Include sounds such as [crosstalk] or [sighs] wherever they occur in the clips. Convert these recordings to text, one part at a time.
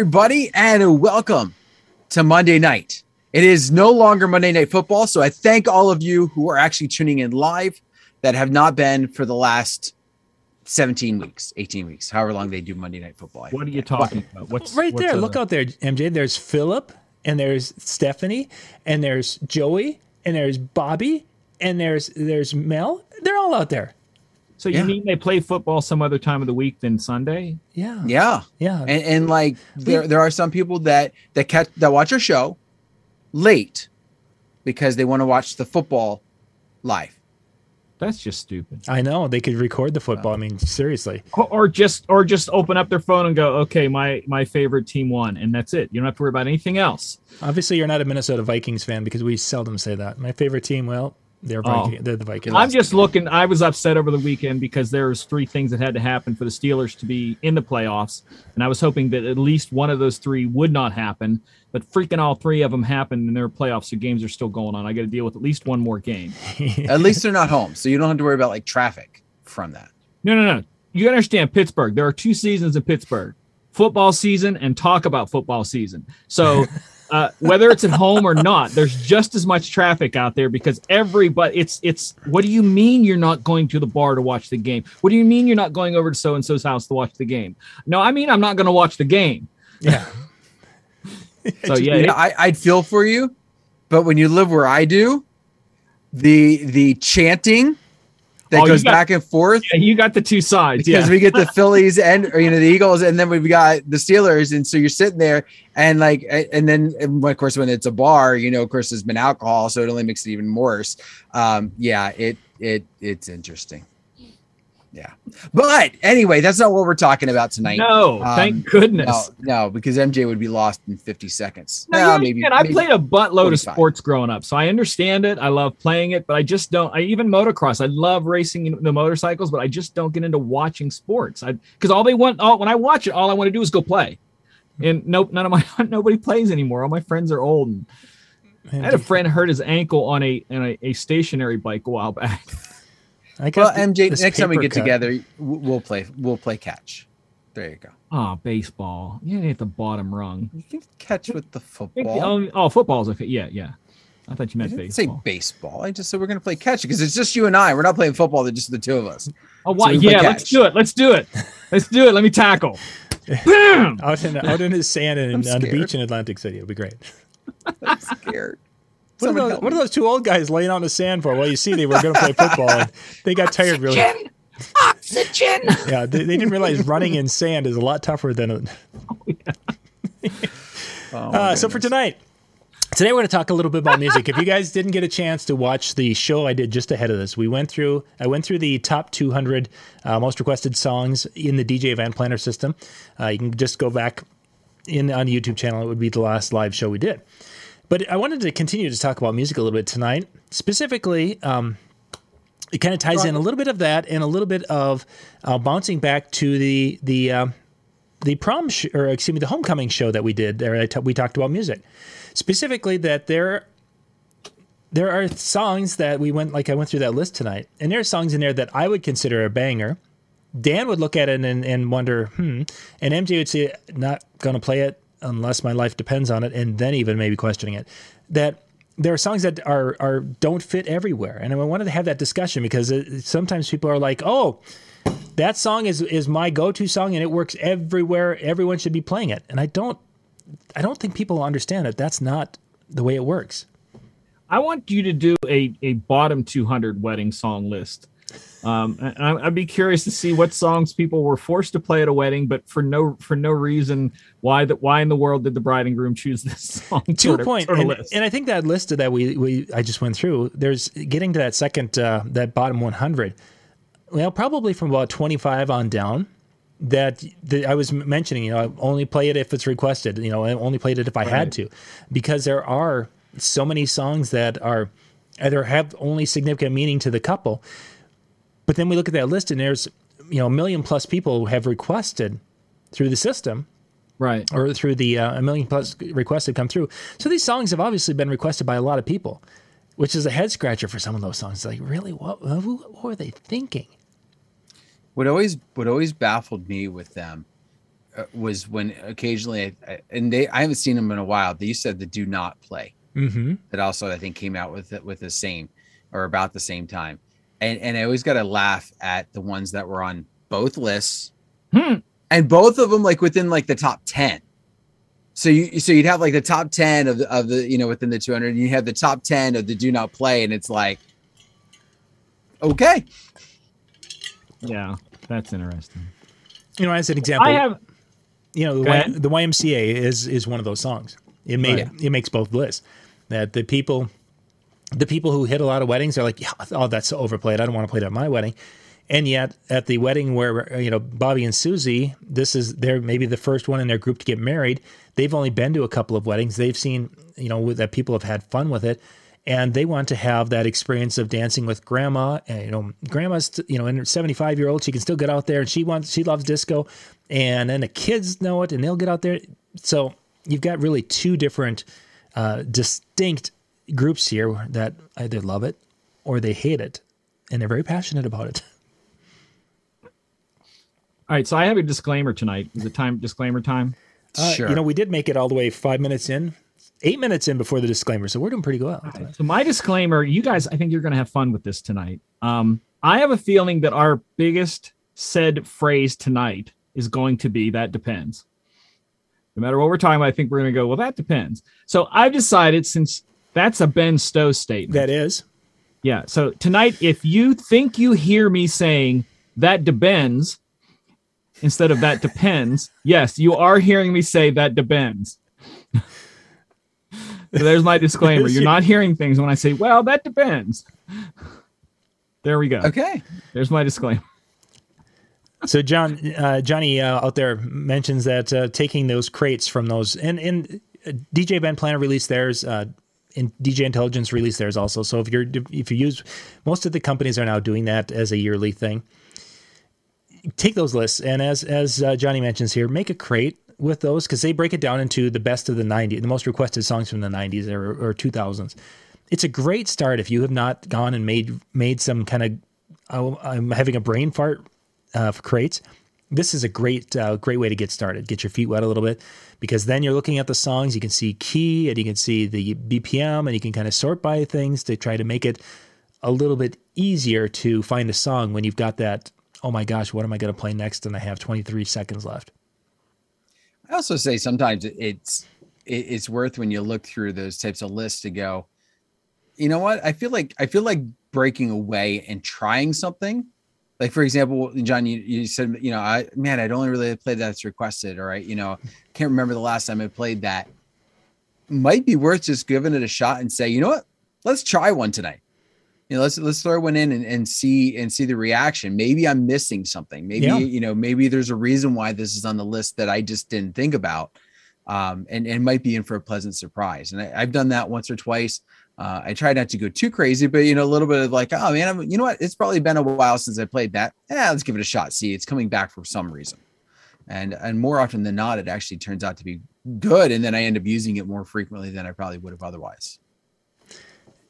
Well, hello, everybody, and welcome to Monday night. It is no longer Monday Night Football, so I thank all of you who are actually tuning in live that have not been for the last 17 weeks, 18 weeks, however long they do Monday Night Football. What are you talking about? What's right what's there? a- Look out there, MJ. There's Philip, and there's Stephanie, and there's Joey, and there's Bobby, and there's there's Mel. They're all out there. So you Yeah. mean they play football some other time of the week than Sunday? Yeah, Yeah. yeah. And, and like there, there are some people that that catch that watch our show late because they want to watch the football live. That's just stupid. I know they could record the football. I mean, seriously. Or- Or just or just open up their phone and go, okay, my my favorite team won, and that's it. You don't have to worry about anything else. Obviously, you're not a Minnesota Vikings fan because we seldom say that. My favorite team, well, they're Oh. They're the Vikings. I'm just looking. I was upset over the weekend because there was three things that had to happen for the Steelers to be in the playoffs, and I was hoping that at least one of those three would not happen. But freaking all three of them happened, and their playoffs. So games are still going on. I got to deal with at least one more game. [laughs] At least they're not home, so you don't have to worry about like traffic from that. No, no, no. You understand Pittsburgh. There are two seasons in Pittsburgh football season and talk about football season. So, [laughs] uh, whether it's at home or not, there's just as much traffic out there because everybody, it's, it's, what do you mean you're not going to the bar to watch the game? What do you mean you're not going over to so and so's house to watch the game? No, I mean, I'm not going to watch the game. yeah. [laughs] So, yeah, You it- know, I, I'd feel for you, but when you live where I do, the the chanting that Oh, goes got- back and forth yeah, you got the two sides. because Yeah. we get the [laughs] Phillies and or, you know the Eagles, and then we've got the Steelers, and so you're sitting there and like, and then and of course when it's a bar, you know, of course there's been alcohol, so it only makes it even worse. Um, yeah, it it it's interesting. Yeah, but anyway, that's not what we're talking about tonight. no, Um, thank goodness. No, no, because MJ would be lost in 50 seconds. No, Well, you maybe, understand. I maybe- played a buttload of sports growing up, so I understand it. I love playing it, but I just don't. I even motocross. I love racing the motorcycles, but I just don't get into watching sports. I because all they want, all when I watch it, all I want to do is go play. And nope, none of my [laughs] nobody plays anymore. All my friends are old. And I had a friend hurt his ankle on a on a, a stationary bike a while back. [laughs] I got Well, th- MJ, next time we get cut. together, we'll play. We'll play catch. There you go. Oh, baseball. You hit the bottom rung. You can catch with the I think football. the Oh, football's okay. Yeah, yeah. I thought you I meant didn't say baseball. baseball. I just said we're going to play catch because it's just you and I. We're not playing football. They're just the two of us. Oh, why? we play yeah, let's do it. Let's do it. Let's do it. Let me tackle. [laughs] Boom! out in out in his sand and on the beach in Atlantic City. It'll be great. I'm scared. What are, those, what are those two old guys laying out in the sand for? Well, you see, they were going to play football and they got tired really. Oxygen. Yeah, they, they didn't realize [laughs] running in sand is a lot tougher than. A, Oh, my [laughs] uh, so for tonight, today we're going to talk a little bit about music. If you guys didn't get a chance to watch the show I did just ahead of this, we went through. I went through the top 200 uh, most requested songs in the DJ Event Planner system. Uh, you can just go back in on the YouTube channel. It would be the last live show we did. But I wanted to continue to talk about music a little bit tonight. Specifically, um, it kind of ties in a little bit of that and a little bit of uh, bouncing back to the the um, the prom sh- or excuse me the homecoming show that we did there. I t- we talked about music specifically that there there are songs that we went like I went through that list tonight, and there are songs in there that I would consider a banger. Dan would look at it and, and wonder, hmm, and MJ would say, not going to play it unless my life depends on it, and then even maybe questioning it. That there are songs that are are don't fit everywhere, and I wanted to have that discussion because it, sometimes people are like, oh, that song is is my go to song and it works everywhere. Everyone should be playing it, and I don't, I don't think people understand that that's not the way it works. I want you to do a, a bottom 200 wedding song list. Um, and I- I'd be curious to see what songs people were forced to play at a wedding, but for no for no reason. Why that? Why in the world did the bride and groom choose this [laughs] song? to a point, sort of and, list. and I think that list that we, we I just went through, there's getting to that second uh, that bottom 100. Well, probably from about 25 on down. That, that I was mentioning, you know, I only play it if it's requested. You know, I only played it if I had to, because there are so many songs that are either have only significant meaning to the couple. But then we look at that list, and there's you know a million plus people who have requested through the system right. or through the uh, a million plus requests that come through. So these songs have obviously been requested by a lot of people, which is a head scratcher for some of those songs. Like, really, what, who, what were they thinking? what always what always baffled me with them uh, was when occasionally, I, and they I haven't seen them in a while. They used to have the Do Not Play Mm-hmm. that also I think came out with it with the same or about the same time, and and I always got to laugh at the ones that were on both lists, Hmm. and both of them like within like the top ten. So you so you'd have like the top ten of the of the you know within the two hundred, and you have the top ten of the Do Not Play, and it's like, okay, Yeah, that's interesting. You know, as an example, I have you know, the, y, the YMCA is is one of those songs. It made Right. it makes both lists. That the people, the people who hit a lot of weddings are like, yeah, oh, that's overplayed. I don't want to play it at my wedding. And yet, at the wedding where you know Bobby and Susie, this is they're maybe the first one in their group to get married. They've only been to a couple of weddings. They've seen you know that people have had fun with it, and they want to have that experience of dancing with grandma. And, you know, grandma's you know, in her seventy five year old, she can still get out there, and she wants she loves disco, and then the kids know it, and they'll get out there. So you've got really two different, uh, distinct groups here that either love it or they hate it, and they're very passionate about it. [laughs] all right. So I have a disclaimer tonight. Is it time disclaimer time? Uh, sure. You know, we did make it all the way five minutes in, eight minutes in before the disclaimer, so we're doing pretty well. So my disclaimer, you guys, I think you're going to have fun with this tonight. Um, I have a feeling that our biggest said phrase tonight is going to be that depends. No matter what we're talking about, I think we're going to go, well, that depends. So I've decided since that's a Ben Stowe statement. That is. yeah. So tonight, if you think you hear me saying that depends instead of that depends, yes, you are hearing me say that depends. [laughs] so there's my disclaimer. You're not hearing things when I say, well, that depends. There we go. okay. There's my disclaimer. So John, uh, Johnny uh, out there mentions that uh, taking those crates from those, and and uh, DJ Event Planner released theirs, uh, and DJ Intelligence released theirs also. So if you're if you use, most of the companies are now doing that as a yearly thing. Take those lists, and as as uh, Johnny mentions here, make a crate with those because they break it down into the best of the 90s, the most requested songs from the 90s or, or 2000s. It's a great start if you have not gone and made made some kind of. Oh, I'm having a brain fart uh, for crates. This is a great uh, great way to get started. Get your feet wet a little bit because then you're looking at the songs. You can see key and you can see the BPM and you can kind of sort by things to try to make it a little bit easier to find a song when you've got that. Oh my gosh, what am I going to play next? And I have 23 seconds left. I also say sometimes it's it's worth when you look through those types of lists to go, you know what? I feel like I feel like breaking away and trying something. Like for example, John, you, you said, you know, I man, I'd only really played that's requested, all right. You know, can't remember the last time I played that. Might be worth just giving it a shot and say, you know what? Let's try one tonight. You know, let's let's throw one in and, and see and see the reaction. Maybe I'm missing something. Maybe Yeah. you know, maybe there's a reason why this is on the list that I just didn't think about. Um, and, and might be in for a pleasant surprise. And I, I've done that once or twice. Uh, I try not to go too crazy, but you know, a little bit of like, oh man, I'm, you know what? It's probably been a while since I played that. Yeah, let's give it a shot. See, it's coming back for some reason. And and more often than not, it actually turns out to be good. And then I end up using it more frequently than I probably would have otherwise.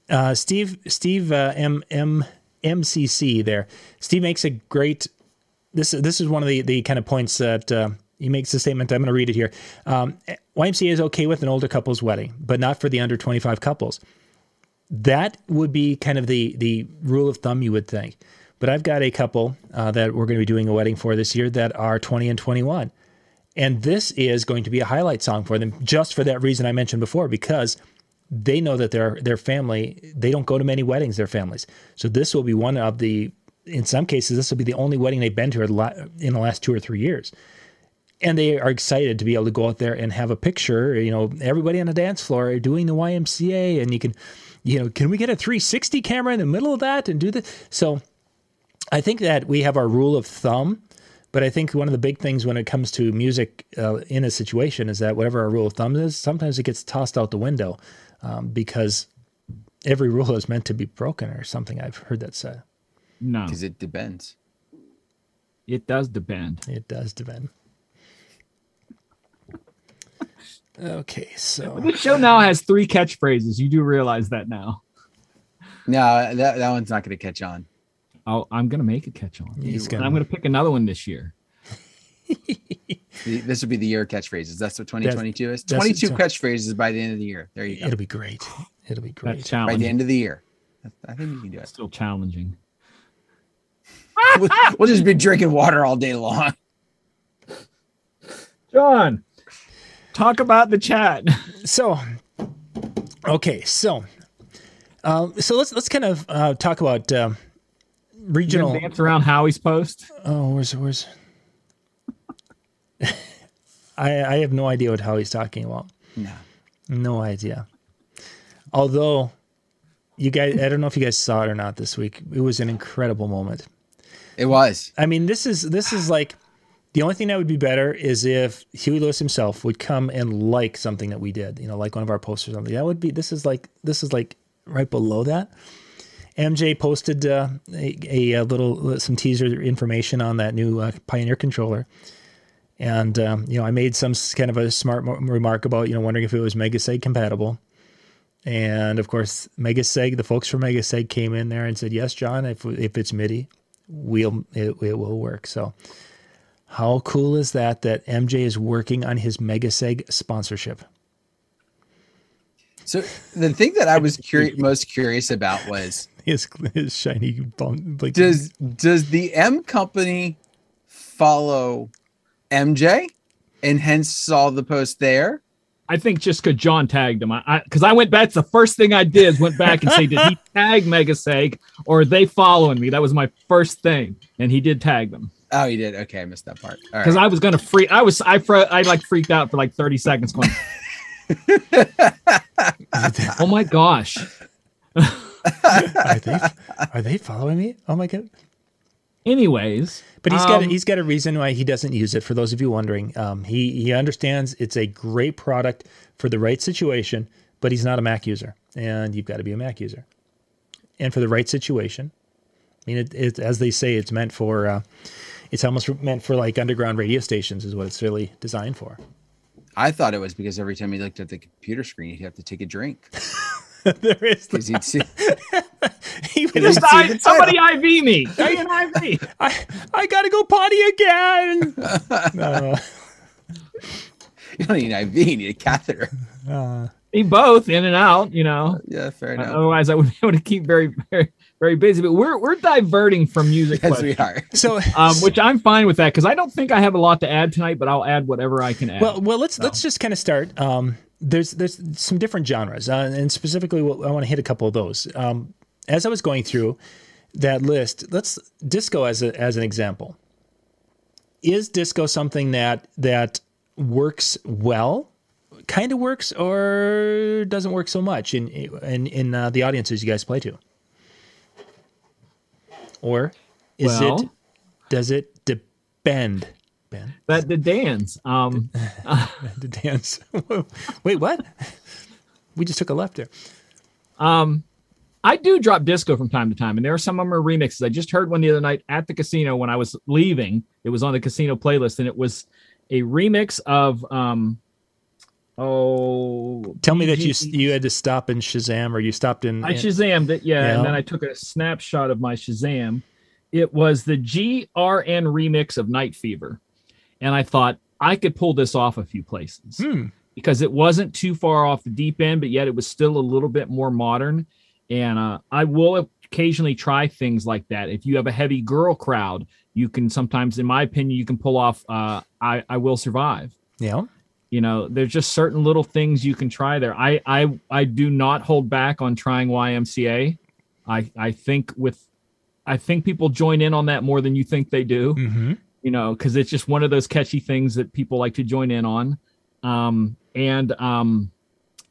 Uh, Steve Steve uh, M M MCC there. Steve makes a great. This this is one of the the kind of points that uh, he makes the statement. I'm going to read it here. Um, YMCA is okay with an older couple's wedding, but not for the under 25 couples. That would be kind of the the rule of thumb you would think. But I've got a couple uh, that we're going to be doing a wedding for this year that are 20 and 21. And this is going to be a highlight song for them just for that reason I mentioned before, because they know that their their family they don't go to many weddings their families so this will be one of the in some cases this will be the only wedding they've been to in the last two or three years and they are excited to be able to go out there and have a picture you know everybody on the dance floor doing the ymca and you can you know can we get a 360 camera in the middle of that and do this so i think that we have our rule of thumb but I think one of the big things when it comes to music uh, in a situation is that whatever our rule of thumb is, sometimes it gets tossed out the window um, because every rule is meant to be broken or something. I've heard that said. No, Because it depends. it does depend. It does depend. Okay, so The show now has three catchphrases. You do realize that now. No, that, that one's not going to catch on. Oh, I'm gonna make it catch on. He's And gonna- I'm gonna pick another one this year. [laughs] This would be the year of catchphrases. That's what 2022 is. 22 so- catchphrases by the end of the year. There you go. It'll be great. It'll be That's great. By the end of the year. I think you can do it. Still challenging. [laughs] We'll, we'll just be drinking water all day long. John, talk about the chat. [laughs] So, okay, so, um, so let's let's kind of uh, talk about You regional. gonna dance around Howie's post. Oh, where's where's? [laughs] I I have no idea what Howie's talking about. No. No idea. Although, you guys, I don't know if you guys saw it or not this week. It was an incredible moment. It was. I mean, this is this is like the only thing that would be better is if Huey Lewis himself would come and like something that we did, you know, like one of our posters or something. That would be this is like this is like right below that. MJ posted uh, a, a, a little some teaser information on that new uh, Pioneer controller, and um, you know I made some kind of a smart mo- remark about you know wondering if it was Megaseg compatible, and of course Megaseg, the folks from Megaseg came in there and said yes, John, if if it's MIDI, we'll it, it will work. So how cool is that that MJ is working on his Megaseg sponsorship? So the thing that I was [laughs] curi- most curious about was His his shiny bone, like does does the M company follow MJ and hence saw the post there? I think just because John tagged him. I because I, went back. That's the first thing I did. is Went back and say, did he [laughs] tag Megaseg or are they following me? That was my first thing, and he did tag them Oh, you did. Okay, I missed that part. Because right. I was gonna freak. I was I fro- I like freaked out for like thirty seconds. Going, [laughs] oh my gosh! [laughs] are they are they following me? Oh my god! Anyways, But he's got um, he's got a reason why he doesn't use it. For those of you wondering, um, he he understands it's a great product for the right situation, but he's not a Mac user, and you've got to be a Mac user. And for the right situation, I mean, it, it as they say, it's meant for. Uh, it's almost meant for like underground radio stations, is what it's really designed for. I thought it was because every time he looked at the computer screen, he'd have to take a drink. [laughs] there is Because he'd see [laughs] he [laughs] would just see I, the somebody IV me. Give me an IV. I, I gotta go potty again. No, you don't need an IV, you need a catheter. uh, Be both in and out. You know. Yeah, fair Uh, enough. Otherwise, I would be able to keep very, very, very busy. But we're we're diverting from music, Yes, we are. so um, which I'm fine with that because I don't think I have a lot to add tonight. But I'll add whatever I can add. Well, well, let's let's just kind of start. Um, there's there's some different genres, uh, and specifically, what, I want to hit a couple of those. Um, as I was going through that list, let's disco as a, as an example. Is disco something that that works well, kind of works, or doesn't work so much in in in uh, the audiences you guys play to? Or is it does it depend? Ben? that the dance. Um, [laughs] to dance. [laughs] Wait, what? We just took a left there. um, I do drop disco from time to time, and there are some of them are remixes. I just heard one the other night at the casino when I was leaving. It was on the casino playlist, and it was a remix of um, oh, Tell me that you you had to stop in Shazam, or you stopped in. I Shazammed it, yeah, Yeah. and then I took a snapshot of my Shazam. It was the GRN remix of Night Fever, and I thought I could pull this off a few places Hmm. because it wasn't too far off the deep end, but yet it was still a little bit more modern. And uh, I will occasionally try things like that. If you have a heavy girl crowd, you can sometimes, in my opinion, you can pull off uh, "I I Will Survive." Yeah. You know there's just certain little things you can try there. I i i do not hold back on trying ymca i i think with i think people join in on that more than you think they do Mm-hmm. you know because it's just one of those catchy things that people like to join in on. Um and um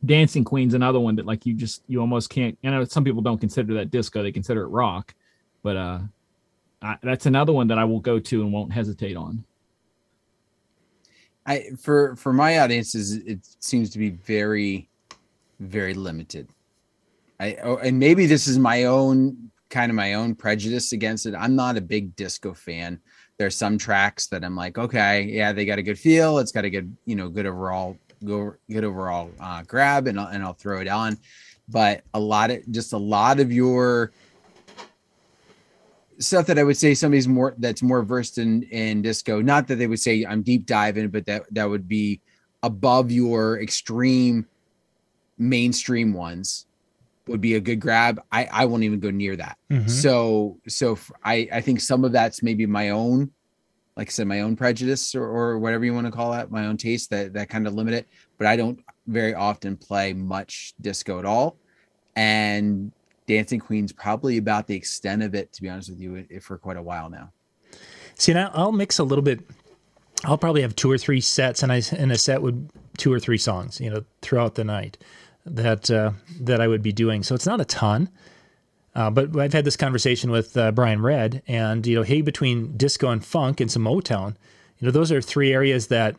dancing queen's another one that like you just you almost can't you know some people don't consider that disco they consider it rock but uh I, that's another one that i will go to and won't hesitate on I for for my audiences, it seems to be very, very limited. I oh, and maybe this is my own kind of my own prejudice against it. I'm not a big disco fan. There's some tracks that I'm like, okay, yeah, they got a good feel. It's got a good, you know, good overall, go good overall uh, grab, and I'll, and I'll throw it on. But a lot of just a lot of your stuff that I would say somebody's more that's more versed in in disco. Not that they would say I'm deep diving, but that that would be above your extreme mainstream ones would be a good grab. I I won't even go near that. Mhm. So so I think some of that's maybe my own, like I said, my own prejudice or, or whatever you want to call that, my own taste that that kind of limit it. But I don't very often play much disco at all, and Dancing Queen's probably about the extent of it. To be honest with you, for quite a while now. See, now I'll mix a little bit. I'll probably have two or three sets, and I in a set would two or three songs, you know, throughout the night that uh, that I would be doing. So it's not a ton, uh, but I've had this conversation with uh, Brian Red, and you know, hey, between disco and funk and some Motown, you know, those are three areas that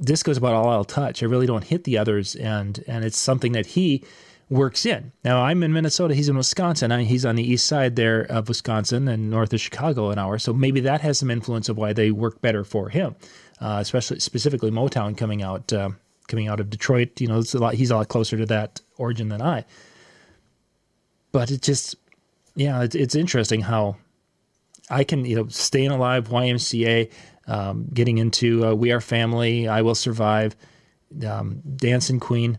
disco is about all I'll touch. I really don't hit the others, and and it's something that he works in. Now I'm in Minnesota. He's in Wisconsin. I, he's on the east side there of Wisconsin and north of Chicago an hour. So maybe that has some influence of why they work better for him, uh, especially specifically Motown coming out uh, coming out of Detroit. You know, a lot. He's a lot closer to that origin than I. But it just, yeah, it's, it's interesting how I can, you know, staying alive, YMCA, um, getting into uh, We Are Family, I Will Survive, um, Dancing Queen,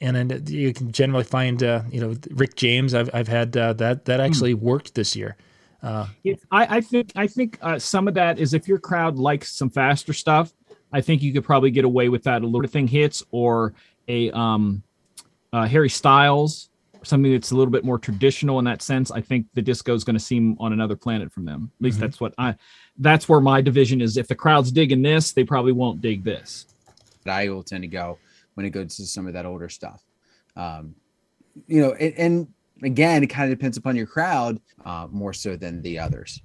and then you can generally find, uh, you know, Rick James. I've I've had uh, that that actually worked this year. If, I, I think I think uh, some of that is if your crowd likes some faster stuff, I think you could probably get away with that. A little thing hits or a um, uh, Harry Styles, something that's a little bit more traditional in that sense. I think the disco is going to seem on another planet from them. At least that's what I. That's where my division is. If the crowd's digging this, they probably won't dig this. that I will tend to go when it goes to some of that older stuff. Um, you know, and, and again, it kind of depends upon your crowd uh, more so than the others.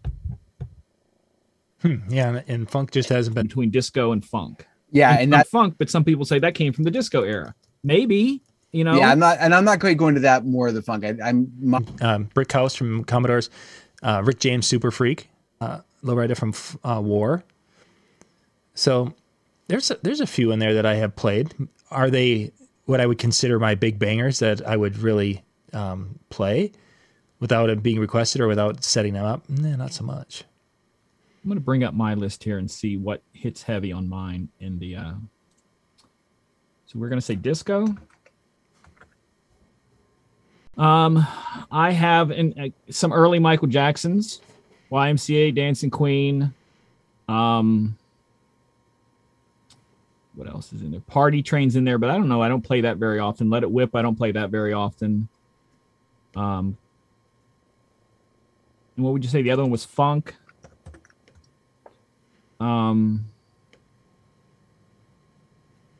Hmm, yeah, and, and funk just hasn't been. between disco and funk. Yeah, and and that funk, but some people say that came from the disco era. Maybe you know. yeah, I'm not, and I'm not quite going to go into that more of the funk. I, I'm my, um, Brick House from Commodores, uh, Rick James Super Freak, uh, Lowrider from uh, War. So there's a, there's a few in there that I have played. Are they what I would consider my big bangers that I would really um, play without it being requested or without setting them up? Nah, not so much. I'm gonna bring up my list here and see what hits heavy on mine in the. Uh... So we're gonna say disco. Um, I have uh, some early Michael Jacksons, YMCA, Dancing Queen. Um, what else is in there? Party Trains in there, but I don't know. I don't play that very often. Let It Whip. I don't play that very often. Um, and what would you say? The other one was Funk. Um,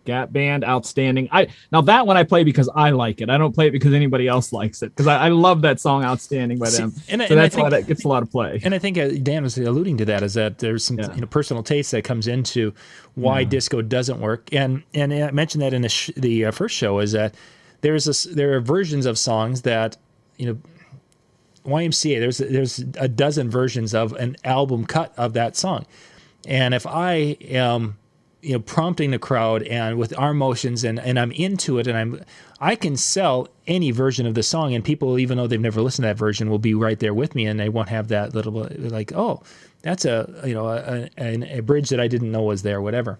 Gap Band, outstanding. I now that one I play because I like it. I don't play it because anybody else likes it because I, I love that song, "Outstanding" by See, them. and so and that's why that gets a lot of play. And I think uh, Dan was alluding to that is that there's some Yeah. you know personal taste that comes into why disco doesn't work. And and I mentioned that in the sh- the uh, first show is that there's this there are versions of songs that you know YMCA there's there's a dozen versions of an album cut of that song. And if I am you know prompting the crowd and with arm motions and and I'm into it and I'm I can sell any version of the song and people even though they've never listened to that version will be right there with me and they won't have that little like oh that's a you know a, a, a bridge that I didn't know was there whatever.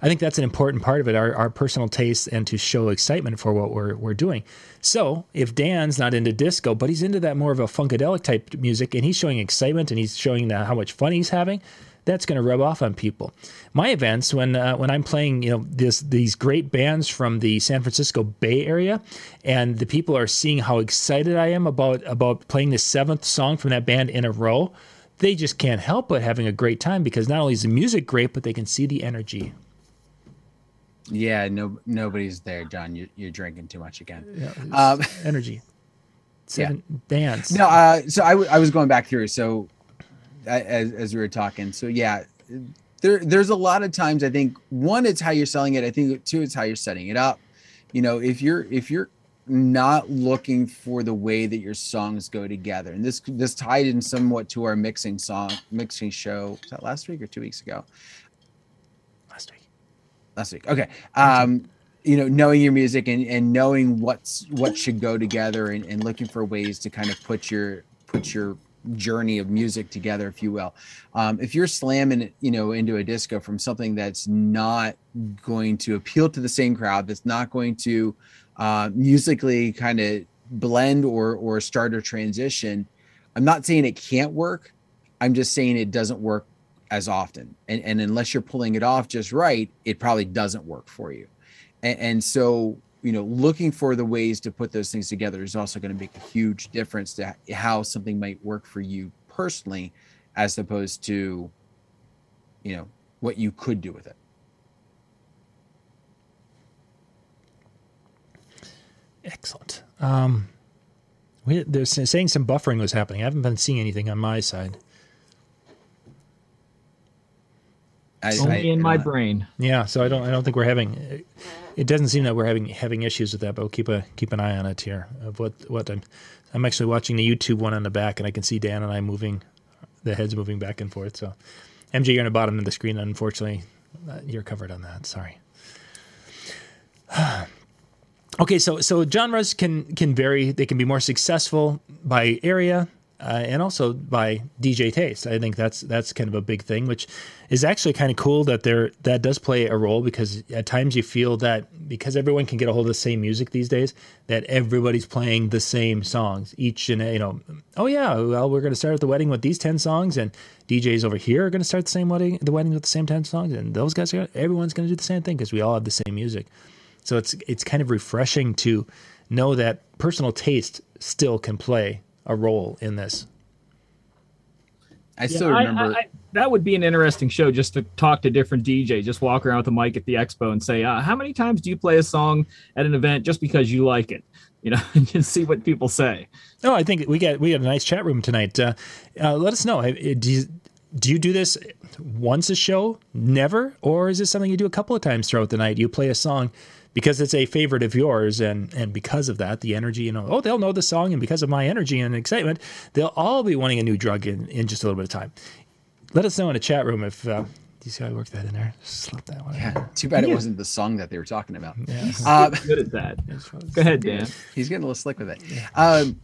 I think that's an important part of it, our, our personal taste and to show excitement for what we're, we're doing. So if Dan's not into disco, but he's into that more of a funkadelic type music and he's showing excitement and he's showing that how much fun he's having, that's going to rub off on people. My events, when uh, when I'm playing, you know, this these great bands from the San Francisco Bay Area, and the people are seeing how excited I am about about playing the seventh song from that band in a row, they just can't help but having a great time because not only is the music great, but they can see the energy. yeah, no, nobody's there, John. You, you're drinking too much again. Yeah, Um, energy. [laughs] Seven bands. No, uh, so I, w- I was going back through. So as, as we were talking, so yeah, there there's a lot of times I think one it's how you're selling it. I think two it's how you're setting it up. You know, if you're if you're not looking for the way that your songs go together, and this this tied in somewhat to our mixing song mixing show. Was that last week or two weeks ago? last week. last week okay um you know knowing your music and and knowing what's what should go together and, and looking for ways to kind of put your put your journey of music together, if you will. Um, if you're slamming, you know, into a disco from something that's not going to appeal to the same crowd, that's not going to uh, musically kind of blend or or start a transition, I'm not saying it can't work. I'm just saying it doesn't work as often. And, and unless you're pulling it off just right, it probably doesn't work for you. And, and so, you know, looking for the ways to put those things together is also going to make a huge difference to how something might work for you personally, as opposed to, you know, what you could do with it. Excellent. Um, we, they're saying some buffering was happening. I haven't been seeing anything on my side. I, Only I, in my brain. Yeah, so I don't. I don't think we're having. It doesn't seem that we're having having issues with that, but we'll keep a keep an eye on it here. Of what what I'm. I'm actually watching the YouTube one on the back, and I can see Dan and I moving, the heads moving back and forth. So, MJ, you're on the bottom of the screen. Unfortunately, uh, you're covered on that. Sorry. [sighs] okay, so so genres can can vary. They can be more successful by area uh, and also by DJ taste. I think that's that's kind of a big thing, which is actually kind of cool that there that does play a role because at times you feel that because everyone can get a hold of the same music these days, that everybody's playing the same songs each and you know. Oh yeah, well we're going to start at the wedding with these ten songs, and DJs over here are going to start the same wedding the wedding with the same ten songs, and those guys are everyone's going to do the same thing because we all have the same music. So it's it's kind of refreshing to know that personal taste still can play a role in this. I yeah, still remember I, I, that would be an interesting show just to talk to different DJs, just walk around with a mic at the expo and say, uh, "How many times do you play a song at an event just because you like it?" [laughs] You know, and just see what people say. No, I think we got we got a nice chat room tonight. Uh, uh, let us know. Do you, do you do this once a show, never, or is this something you do a couple of times throughout the night? You play a song because it's a favorite of yours and and because of that the energy you know oh they'll know the song and because of my energy and excitement they'll all be wanting a new drug in, in just a little bit of time let us know in the chat room if uh, do you see how I worked that in there? Slip that one. Yeah. Too bad yeah. it wasn't the song that they were talking about. Yeah. Um, good at that. [laughs] Go ahead, Dan. He's getting a little slick with it. Um,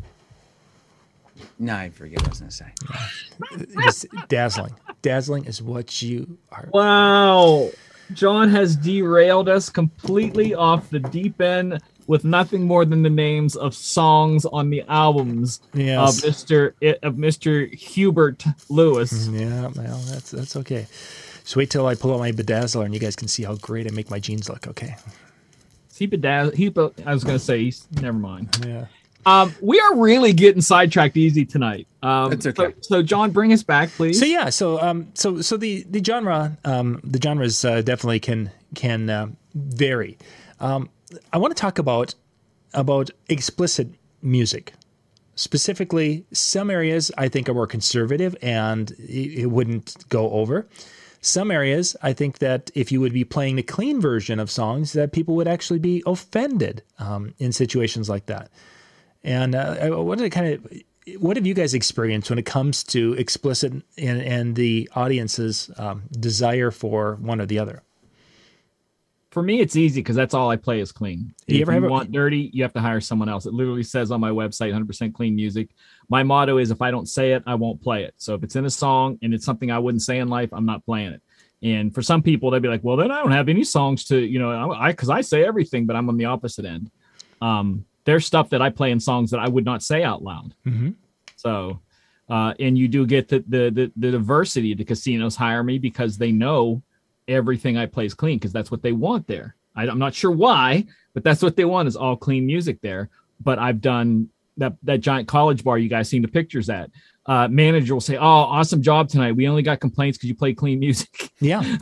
no, I forget what I was going to say. Just dazzling. Dazzling is what you are. Wow. John has derailed us completely off the deep end with nothing more than the names of songs on the albums yes. of Mr. of Mr. Hubert Lewis. Mm, yeah, well, that's that's okay. Just wait till I pull out my bedazzler and you guys can see how great I make my jeans look. Okay. He bedazzle. He. I was gonna say. He's, never mind. Yeah. Um, we are really getting sidetracked easy tonight. Um, That's okay. So, so, John, bring us back, please. So yeah, so um, so so the the genre, um, the genres uh, definitely can can uh, vary. Um, I want to talk about about explicit music. Specifically, some areas I think are more conservative and it, it wouldn't go over. Some areas, I think that if you would be playing the clean version of songs, that people would actually be offended um, in situations like that. And uh, what did kind of what have you guys experienced when it comes to explicit and, and the audience's um, desire for one or the other? For me, it's easy because that's all I play is clean. You if ever you want dirty, you have to hire someone else. It literally says on my website, 100% clean music. My motto is if I don't say it, I won't play it. So if it's in a song and it's something I wouldn't say in life, I'm not playing it. And for some people, they'd be like, well, then I don't have any songs to, you know, I, because I, I say everything, but I'm on the opposite end. Um, there's stuff that I play in songs that I would not say out loud. Mm-hmm. So, uh, and you do get the, the, the the diversity. The casinos hire me because they know everything I play is clean because that's what they want there. I, I'm not sure why, but that's what they want is all clean music there. But I've done that that giant college bar you guys seen the pictures at. Uh, manager will say, "Oh, awesome job tonight. We only got complaints because you play clean music." [laughs] Yeah.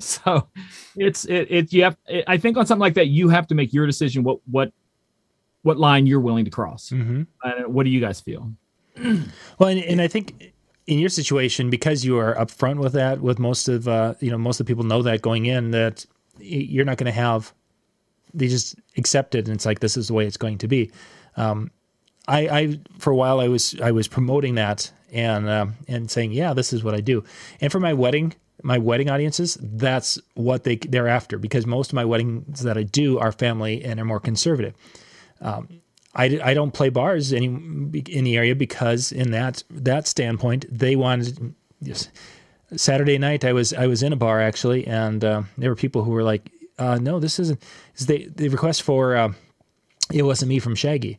so it's it, it you have it, I think on something like that you have to make your decision what what what line you're willing to cross. Mm-hmm. what do you guys feel? [clears throat] well, and, and, I think in your situation, because you are upfront with that, with most of uh, you know most of the people know that going in that you're not going to have they just accept it, and it's like this is the way it's going to be. Um, I, I for a while I was I was promoting that and uh, and saying yeah this is what I do, and for my wedding my wedding audiences, that's what they they're after because most of my weddings that I do are family and are more conservative. Um, I, I don't play bars any in the area because in that that standpoint they wanted yes, Saturday night I was I was in a bar actually and uh, there were people who were like uh, no this isn't they the request for uh, it wasn't me from Shaggy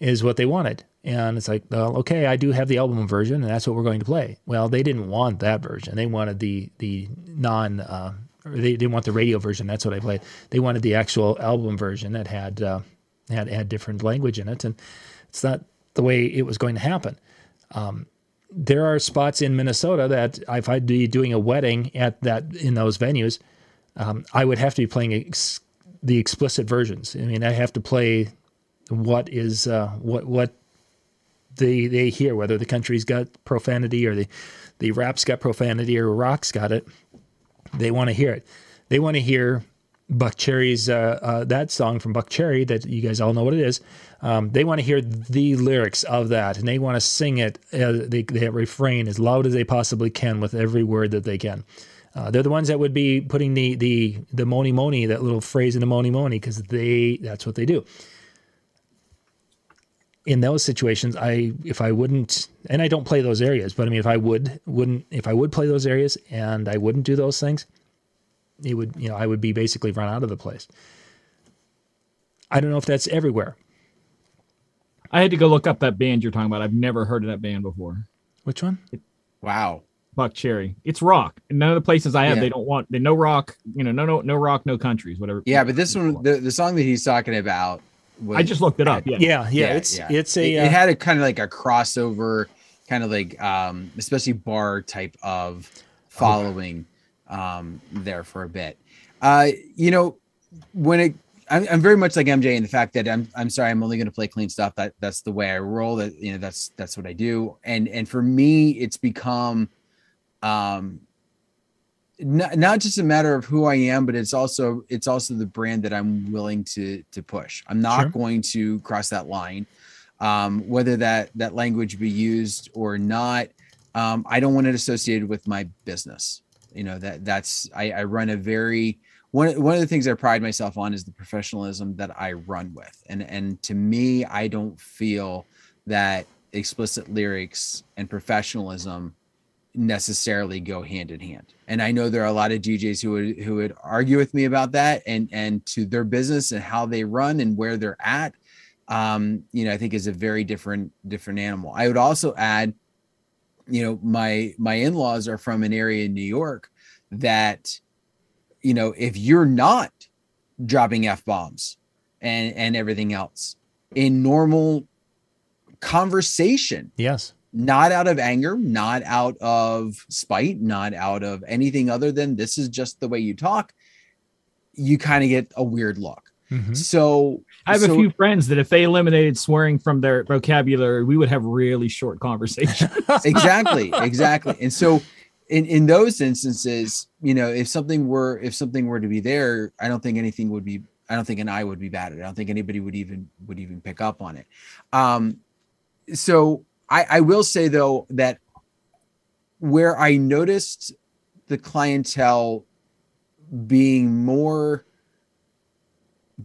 is what they wanted. And it's like well okay I do have the album version and that's what we're going to play. Well they didn't want that version. They wanted the the non uh, they didn't want the radio version. That's what I played. They wanted the actual album version that had uh, had had different language in it, and it's not the way it was going to happen. Um, there are spots in Minnesota that if I'd be doing a wedding at that in those venues, um, I would have to be playing ex- the explicit versions. I mean, I have to play what is uh, what what they they hear, whether the country's got profanity or the the rap's got profanity or rock's got it. They want to hear it. They want to hear Buckcherry's uh, uh, that song from Buckcherry that you guys all know what it is. Um, they want to hear the lyrics of that, and they want to sing it. Uh, they, they refrain as loud as they possibly can with every word that they can. Uh, they're the ones that would be putting the the the Mony Mony that little phrase in the Mony Mony because they that's what they do. In those situations, I if I wouldn't and I don't play those areas, but I mean if I would wouldn't if I would play those areas and I wouldn't do those things, it would you know I would be basically run out of the place. I don't know if that's everywhere. I had to go look up that band you're talking about. I've never heard of that band before. Which one? Wow. Buckcherry. It's rock. And none of the places I have, Yeah. they don't want they no rock, you know, no no no rock, no countries, whatever. Yeah, but this one, the, the song that he's talking about, was, I just looked it up. Yeah. Yeah, yeah. it's yeah. it's a it, uh, it had a kind of like a crossover, kind of like um, especially bar type of following um, there for a bit. Uh, you know, when it, I'm, I'm very much like MJ in the fact that I'm, I'm sorry, I'm only going to play clean stuff. That that's the way I roll. That you know, that's that's what I do. And and for me, it's become, um, not, not just a matter of who I am, but it's also it's also the brand that I'm willing to to push. I'm not Sure. going to cross that line, um, whether that that language be used or not. Um, I don't want it associated with my business. You know that that's I, I run a very one one of the things I pride myself on is the professionalism that I run with, and and to me, I don't feel that explicit lyrics and professionalism necessarily go hand in hand. And I know there are a lot of DJs who would who would argue with me about that and and to their business and how they run and where they're at. Um, you know, I think is a very different different animal. I would also add, you know, my my in-laws are from an area in New York that, you know, if you're not dropping F bombs and and everything else in normal conversation yes. not out of anger, not out of spite, not out of anything other than this is just the way you talk, you kind of get a weird look. Mhm. So I have so- a few friends that if they eliminated swearing from their vocabulary, we would have really short conversations. [laughs] [laughs] exactly, exactly. And so in in those instances, you know, if something were if something were to be there, I don't think anything would be I don't think an eye would be batted. I don't think anybody would even would even pick up on it. Um so I I will say though that where I noticed the clientele being more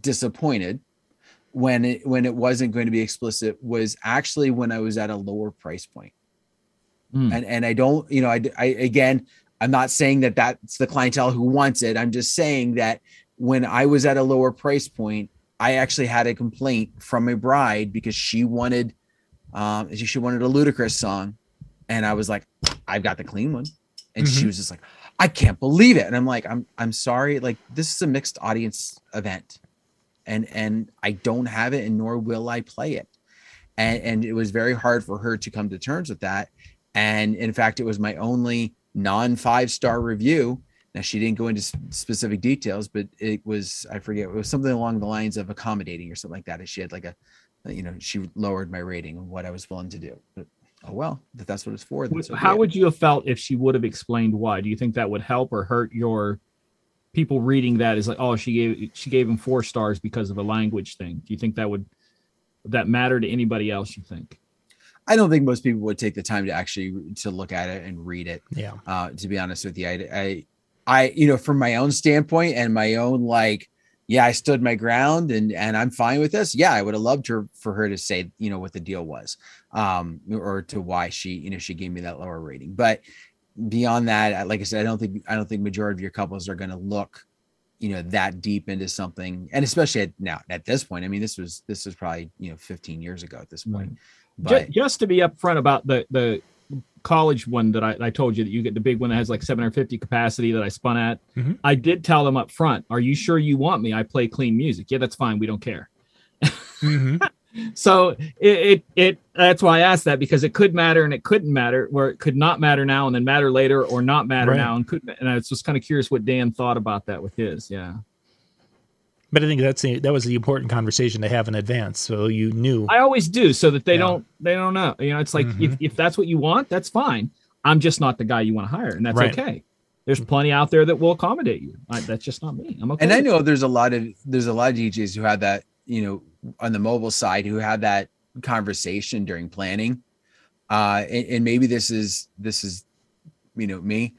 disappointed when it when it wasn't going to be explicit was actually when I was at a lower price point. Hmm. And and I don't, you know, I, I again, I'm not saying that that's the clientele who wants it. I'm just saying that when I was at a lower price point, I actually had a complaint from a bride because she wanted um she she wanted a Ludacris song and I was like, I've got the clean one. And she Mhm. was just like, I can't believe it. And I'm like, I'm I'm sorry, like this is a mixed audience event. And and I don't have it and nor will I play it. And and it was very hard for her to come to terms with that. And in fact, it was my only non five star review. Now she didn't go into specific details, but it was I forget it was something along the lines of accommodating or something like that. And she had like a, uh, you know, she lowered my rating of what I was willing to do. But oh well, that's what it's for. Then so be How would you have felt if she would have explained why? Do you think that would help or hurt your people reading that is like, oh, she gave she gave him four stars because of a language thing? Do you think that would would that matter to anybody else? You think? I don't think most people would take the time to actually to look at it and read it. Yeah. uh, to be honest with you. I, I, I, you know, from my own standpoint and my own like yeah, I stood my ground and and I'm fine with this. Yeah, I would have loved her for her to say, you know, what the deal was, um, or to why she, you know, she gave me that lower rating. But beyond that, like I said, I don't think I don't think majority of your couples are going to look, you know, that deep into something, and especially at, now at this point. I mean, this was this was probably you know 15 years ago at this point. But, just, just to be upfront about the the college one that I, I, told you that you get the big one that has like 750 capacity that I spun at. Mm-hmm. I did tell them up front, "Are you sure you want me? I play clean music. Yeah, that's fine. We don't care." Mm-hmm. [laughs] so it, it, it that's why I asked that because it could matter and it couldn't matter, where it could not matter now and then matter later, or not matter right. now and could. And I was just kind of curious what Dan thought about that with his. Yeah. But I think that's the, that was the important conversation to have in advance, so you knew. I always do, so that they yeah. don't they don't know. You know, it's like mm-hmm. if, if that's what you want, that's fine. I'm just not the guy you want to hire, and that's right. okay. There's plenty out there that will accommodate you. I, that's just not me. I'm okay. And I know there's a lot of there's a lot of DJs who have that, you know, on the mobile side who have that conversation during planning. Uh, and, and maybe this is this is, you know, me.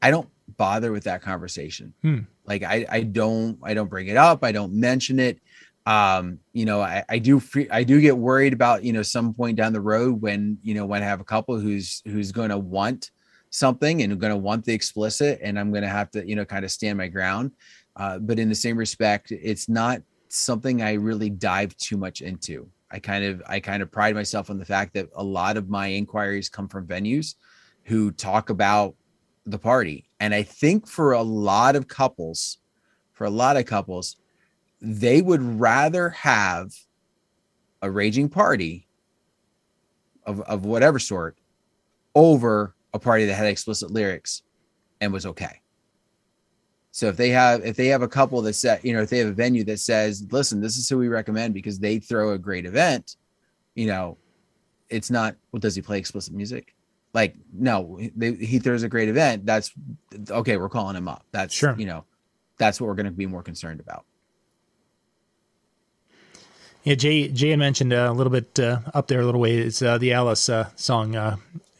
I don't bother with that conversation. Hmm. Like I, I don't, I don't bring it up. I don't mention it. Um, you know, I, I do, I do get worried about, you know, some point down the road when, you know, when I have a couple who's, who's going to want something and going to want the explicit and I'm going to have to, you know, kind of stand my ground. Uh, but in the same respect, it's not something I really dive too much into. I kind of, I kind of pride myself on the fact that a lot of my inquiries come from venues who talk about the party. And I think for a lot of couples, for a lot of couples, they would rather have a raging party of, of whatever sort over a party that had explicit lyrics and was okay. So if they have if they have a couple that said, you know, if they have a venue that says, listen, this is who we recommend because they throw a great event, you know, it's not well, does he play explicit music? like no they, he throws a great event that's okay we're calling him up. That's sure. you know that's what we're going to be more concerned about. Yeah jay jay mentioned uh, a little bit uh, up there a little way is uh, the alice uh, song uh,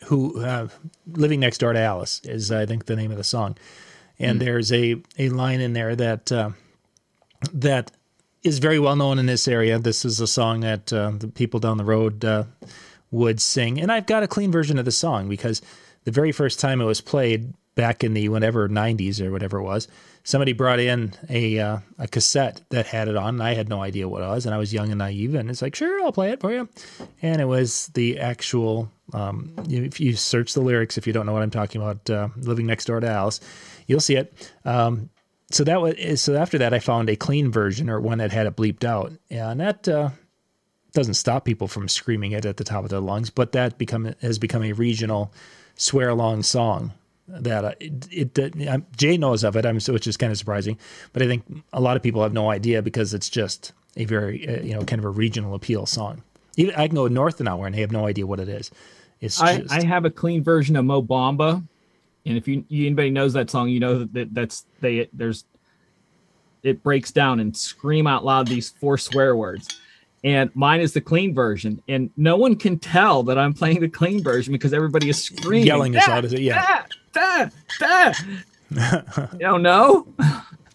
who uh, living next door to alice is i think the name of the song and mm. there's a a line in there that that is very well known in this area this is a song that the people down the road would sing. And I've got a clean version of the song because the very first time it was played back in the whatever 90s or whatever it was, somebody brought in a uh, a cassette that had it on. And I had no idea what it was, and I was young and naive. And it's like, sure, I'll play it for you. And it was the actual. Um, if you search the lyrics, if you don't know what I'm talking about, uh, "Living Next Door to Alice," you'll see it. Um, so that was so. After that, I found a clean version or one that had it bleeped out, and that uh, doesn't stop people from screaming it at the top of their lungs, but that become has become a regional swear along song that uh, it, it uh, Jay knows of it, I'm which is kind of surprising, but I think a lot of people have no idea because it's just a very uh, you know kind of a regional appeal song. Even I can go north an hour and they have no idea what it is. It's I, I have a clean version of Mo Bamba, and if you anybody knows that song, you know that, that that's they there's it breaks down and scream out loud these four swear words and mine is the clean version. And no one can tell that I'm playing the clean version because everybody is screaming, yelling as loud as it. Yeah, da, da, da. [laughs] you don't know.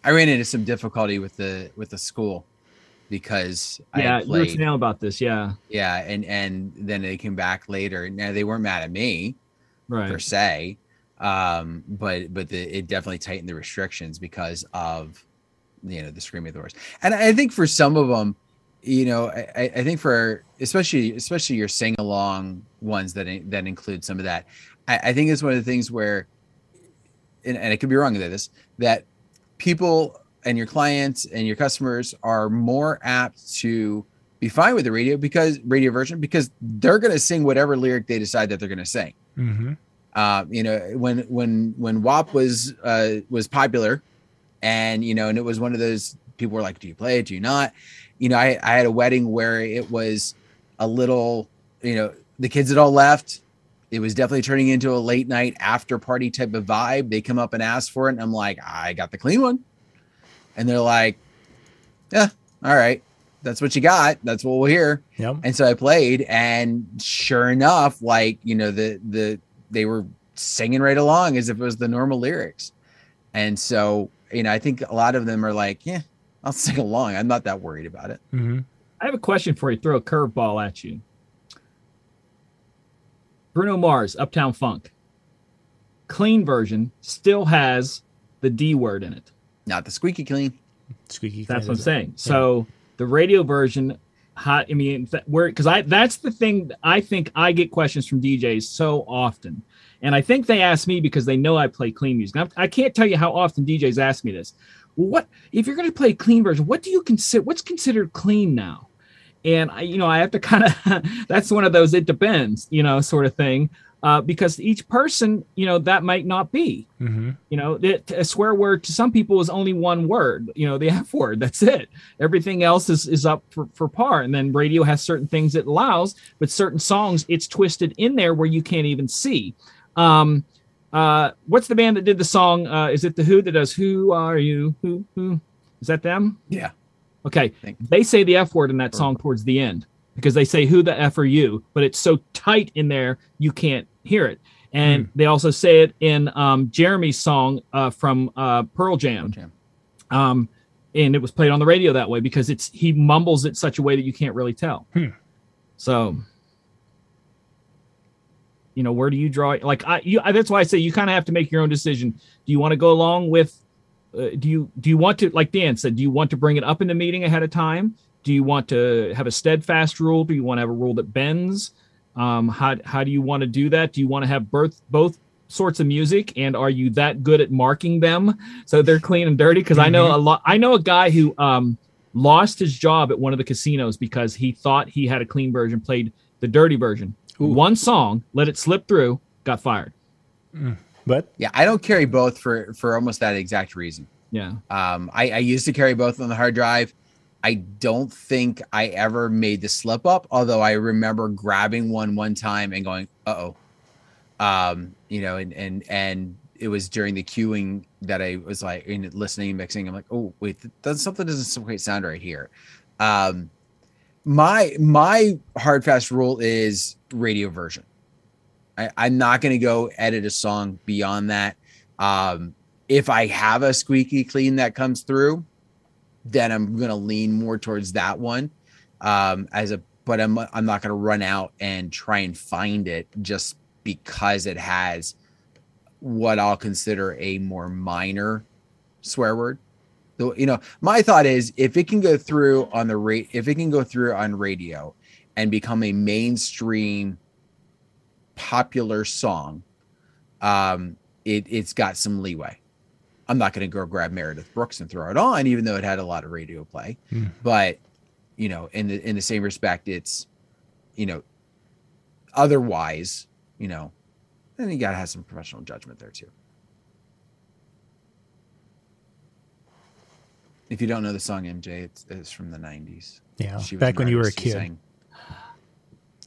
I ran into some difficulty with the with the school because yeah, I played, you were about this. Yeah, yeah, and and then they came back later. Now they weren't mad at me, right. per se, um, but but the, it definitely tightened the restrictions because of you know the screaming of the words. And I think for some of them you know, I, I think for especially especially your sing along ones that that include some of that, I, I think it's one of the things where, and, and I could be wrong with this, that people and your clients and your customers are more apt to be fine with the radio because radio version because they're going to sing whatever lyric they decide that they're going to sing. Mm-hmm. Uh, you know, when when when WAP was uh, was popular, and you know, and it was one of those people were like, "Do you play it? Do you not?" you know, I, I had a wedding where it was a little, you know, the kids had all left. It was definitely turning into a late night after party type of vibe. They come up and ask for it, and I'm like, I got the clean one. And they're like, Yeah, all right. That's what you got. That's what we'll hear. Yep. And so I played, and sure enough, like, you know, the the they were singing right along as if it was the normal lyrics. And so, you know, I think a lot of them are like, yeah, I'll [laughs] sing along. I'm not that worried about it. hmm I have a question for you. Throw a curveball at you. Bruno Mars, Uptown Funk. Clean version still has the D word in it. Not the squeaky clean. Squeaky. That's what I'm is- saying. So the radio version, how, I mean, where because I that's the thing. I think I get questions from DJs so often, and I think they ask me because they know I play clean music. I, I can't tell you how often DJs ask me this. What if you're going to play clean version? What do you consider? What's considered clean now? And I, you know, I have to kind of. [laughs] that's one of those it depends, you know, sort of thing. Uh, because each person, you know, that might not be. Mhm. you know it, a swear word to some people is only one word. You know the f word that's it. Everything else is is up for, for par. And then radio has certain things it allows but certain songs it's twisted in there where you can't even see. Um uh what's the band that did the song uh is it the who that does who are you? Who who? Is that them? Yeah. okay. They say the f word in that song towards the end because they say who the f are you but it's so tight in there you can't hear it and they also say it in um, Jeremy's song uh, from uh, Pearl Jam, Jam. um, and it was played on the radio that way because it's he mumbles it such a way that you can't really tell. Hmm. So, you know, where do you draw? Like, I, you, I that's why I say you kind of have to make your own decision. Do you want to go along with? Uh, do you do you want to, like Dan said, do you want to bring it up in the meeting ahead of time? Do you want to have a steadfast rule? Do you want to have a rule that bends? Um, how how do you want to do that? Do you want to have both both sorts of music, and are you that good at marking them so they're clean and dirty? Because I know a lot. I know a guy who um, lost his job at one of the casinos because he thought he had a clean version, played the dirty version. Ooh. One song, let it slip through, got fired. But Yeah, I don't carry both for for almost that exact reason. Yeah, Um, I, I used to carry both on the hard drive. I don't think I ever made the slip up, although I remember grabbing one one time and going, "Uh oh," um, you know, and and and it was during the queuing that I was like in listening, mixing. I'm like, "Oh wait, that something doesn't quite sound right here." Um, my my hard fast rule is radio version. I, I'm not going to go edit a song beyond that. Um, if I have a squeaky clean that comes through, then I'm gonna lean more towards that one. Um, as a but I'm I'm not gonna run out and try and find it just because it has what I'll consider a more minor swear word. So, you know, my thought is if it can go through on the rate, if it can go through on radio and become a mainstream popular song, um, it it's got some leeway. I'm not going to go grab Meredith Brooks and throw it on, even though it had a lot of radio play. Hmm. But you know, in the in the same respect, it's you know, otherwise, you know, then you got to have some professional judgment there too. If you don't know the song MJ, it's, it's from the '90s. yeah, She was back when you were a who kid. sang-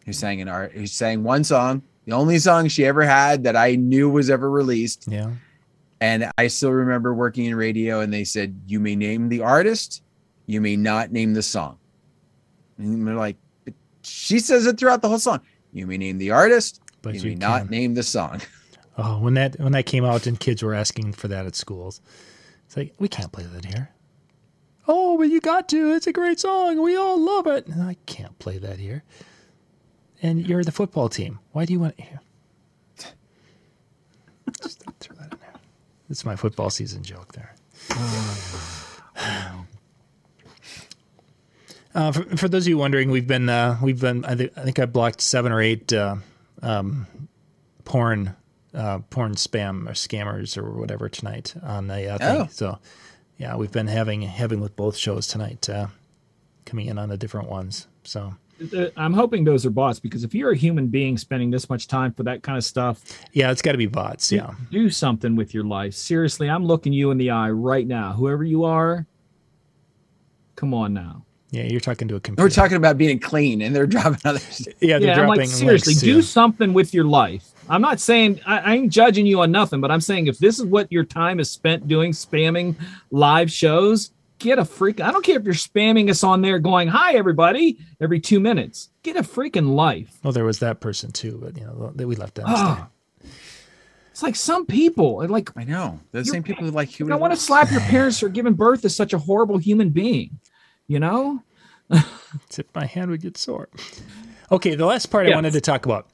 Who sang an art? Who sang one song, the only song she ever had that I knew was ever released. Yeah. And I still remember working in radio, and they said, "You may name the artist, you may not name the song." And they're like, "But "She says it throughout the whole song. You may name the artist, But you, you may not name the song." [laughs] Oh, when that when that came out and kids were asking for that at schools, it's like we can't play that here. Oh, but you got to. It's a great song. We all love it. No, I can't play that here. And you're the football team. Why do you want it here? [laughs] Just throw that in. It's my football season joke there. [sighs] Uh, for, for those of you wondering, we've been uh, we've been I, think I think I blocked seven or eight uh, um, porn uh, porn spam or scammers or whatever tonight on the uh, thing. Oh. So yeah, we've been having having with both shows tonight, uh, coming in on the different ones. So Uh, I'm hoping those are bots because if you're a human being spending this much time for that kind of stuff, yeah, it's got to be bots. Yeah, do something with your life. Seriously, I'm looking you in the eye right now. Whoever you are, come on now. yeah, you're talking to a computer. We're talking about being clean, and they're [laughs] dropping others. yeah, they're yeah, I'm like seriously, links, do yeah. something with your life. I'm not saying I, I ain't judging you on nothing, but I'm saying if this is what your time is spent doing, spamming live shows, get a freak. I don't care if you're spamming us on there, going "Hi everybody" every two minutes. Get a freaking life. Oh, there was that person too, but you know th- we left that. Ah. It's like some people, like I know the same people who like Huey. I want to slap your [laughs] parents for giving birth to such a horrible human being. You know? [laughs] Tip my hand would get sore. Okay, the last part I wanted to talk about.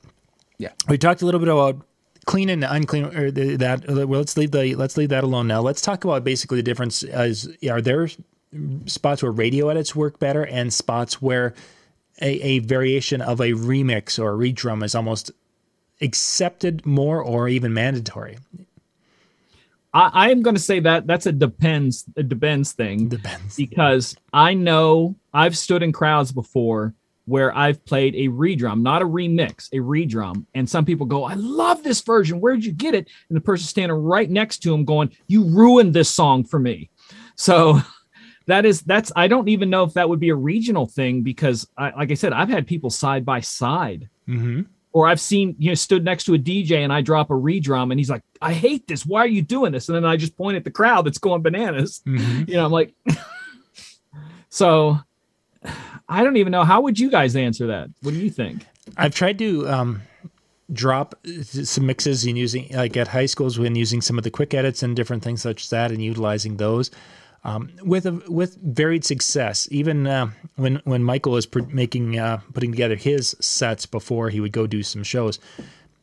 Yeah. we talked a little bit about clean and unclean, or that. uh, Well, let's leave the let's leave that alone now. Let's talk about basically the difference. As are there spots where radio edits work better, and spots where a, a variation of a remix or a redrum is almost accepted more or even mandatory. I, I am going to say that that's a depends a depends thing Depends. because I know I've stood in crowds before where I've played a redrum, not a remix, a redrum, and some people go, "I love this version. Where'd you get it?" And the person standing right next to him going, "You ruined this song for me." So [laughs] that is that's I don't even know if that would be a regional thing because I, like I said, I've had people side by side hmm or I've seen you know stood next to a DJ and I drop a redrum and he's like, I hate this. Why are you doing this? And then I just point at the crowd that's going bananas. hmm You know, I'm like, [laughs] so I don't even know how would you guys answer that. What do you think? I've tried to um, drop some mixes in using like at high schools when using some of the quick edits and different things such as that and utilizing those um, with a, with varied success. Even uh, when when Michael was pr- making uh, putting together his sets before he would go do some shows,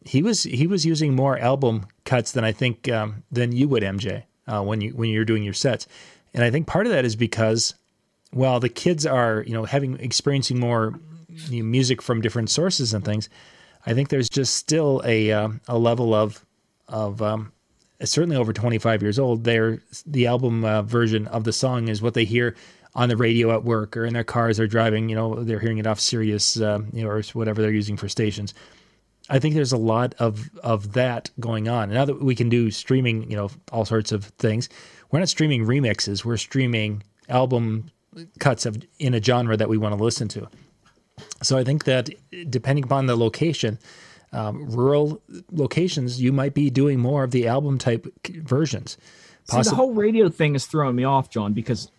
he was he was using more album cuts than I think um, than you would MJ uh, when you when you're doing your sets, and I think part of that is because well the kids are you know having experiencing more music from different sources and things. I think there's just still a uh, a level of of um, certainly over 25 years old. They're the album uh, version of the song is what they hear on the radio at work or in their cars they're driving. You know, they're hearing it off Sirius, uh, you know, or whatever they're using for stations. I think there's a lot of of that going on. Now that we can do streaming, you know, all sorts of things, we're not streaming remixes. We're streaming album cuts of in a genre that we want to listen to. So I think that depending upon the location, um, rural locations, you might be doing more of the album type versions. See, the whole radio thing is throwing me off, John, because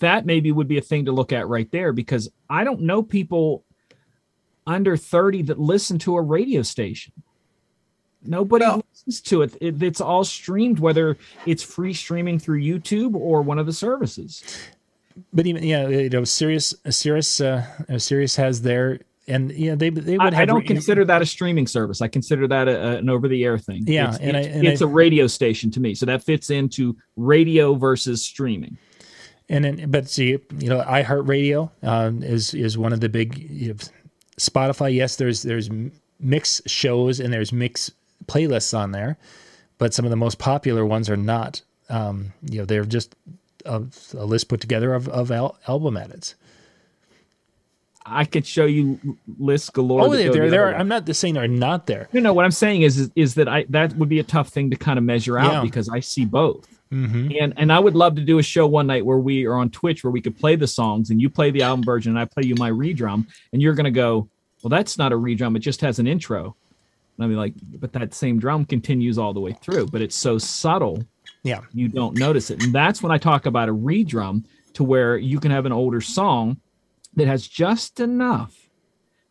that maybe would be a thing to look at right there because I don't know people under 30 that listen to a radio station. Nobody Well- listens to it. it. It's all streamed, whether it's free streaming through YouTube or one of the services. But even yeah, you know, Sirius, Sirius, uh, Sirius has their and yeah, they they would I, have I don't re- consider that a streaming service. I consider that a, a- an over-the-air thing. Yeah, it's, and I- and it's I- a radio station to me, so that fits into radio versus streaming. And then, but see, you know, iHeartRadio um, is is one of the big. You know, Spotify, yes, there's there's mix shows and there's mix playlists on there, but some of the most popular ones are not. Um, you know, they're just a, a list put together of of al- album edits. I could show you lists galore. Oh, they're the there. I'm not saying they're not there. No, no. What I'm saying is, is, is that I that would be a tough thing to kind of measure out Yeah. because I see both. hmm And and I would love to do a show one night where we are on Twitch where we could play the songs and you play the album version and I play you my redrum and you're gonna go, well, that's not a redrum. It just has an intro. And I'll be like, but that same drum continues all the way through, but it's so subtle Yeah. you don't notice it. And that's when I talk about a redrum to where you can have an older song that has just enough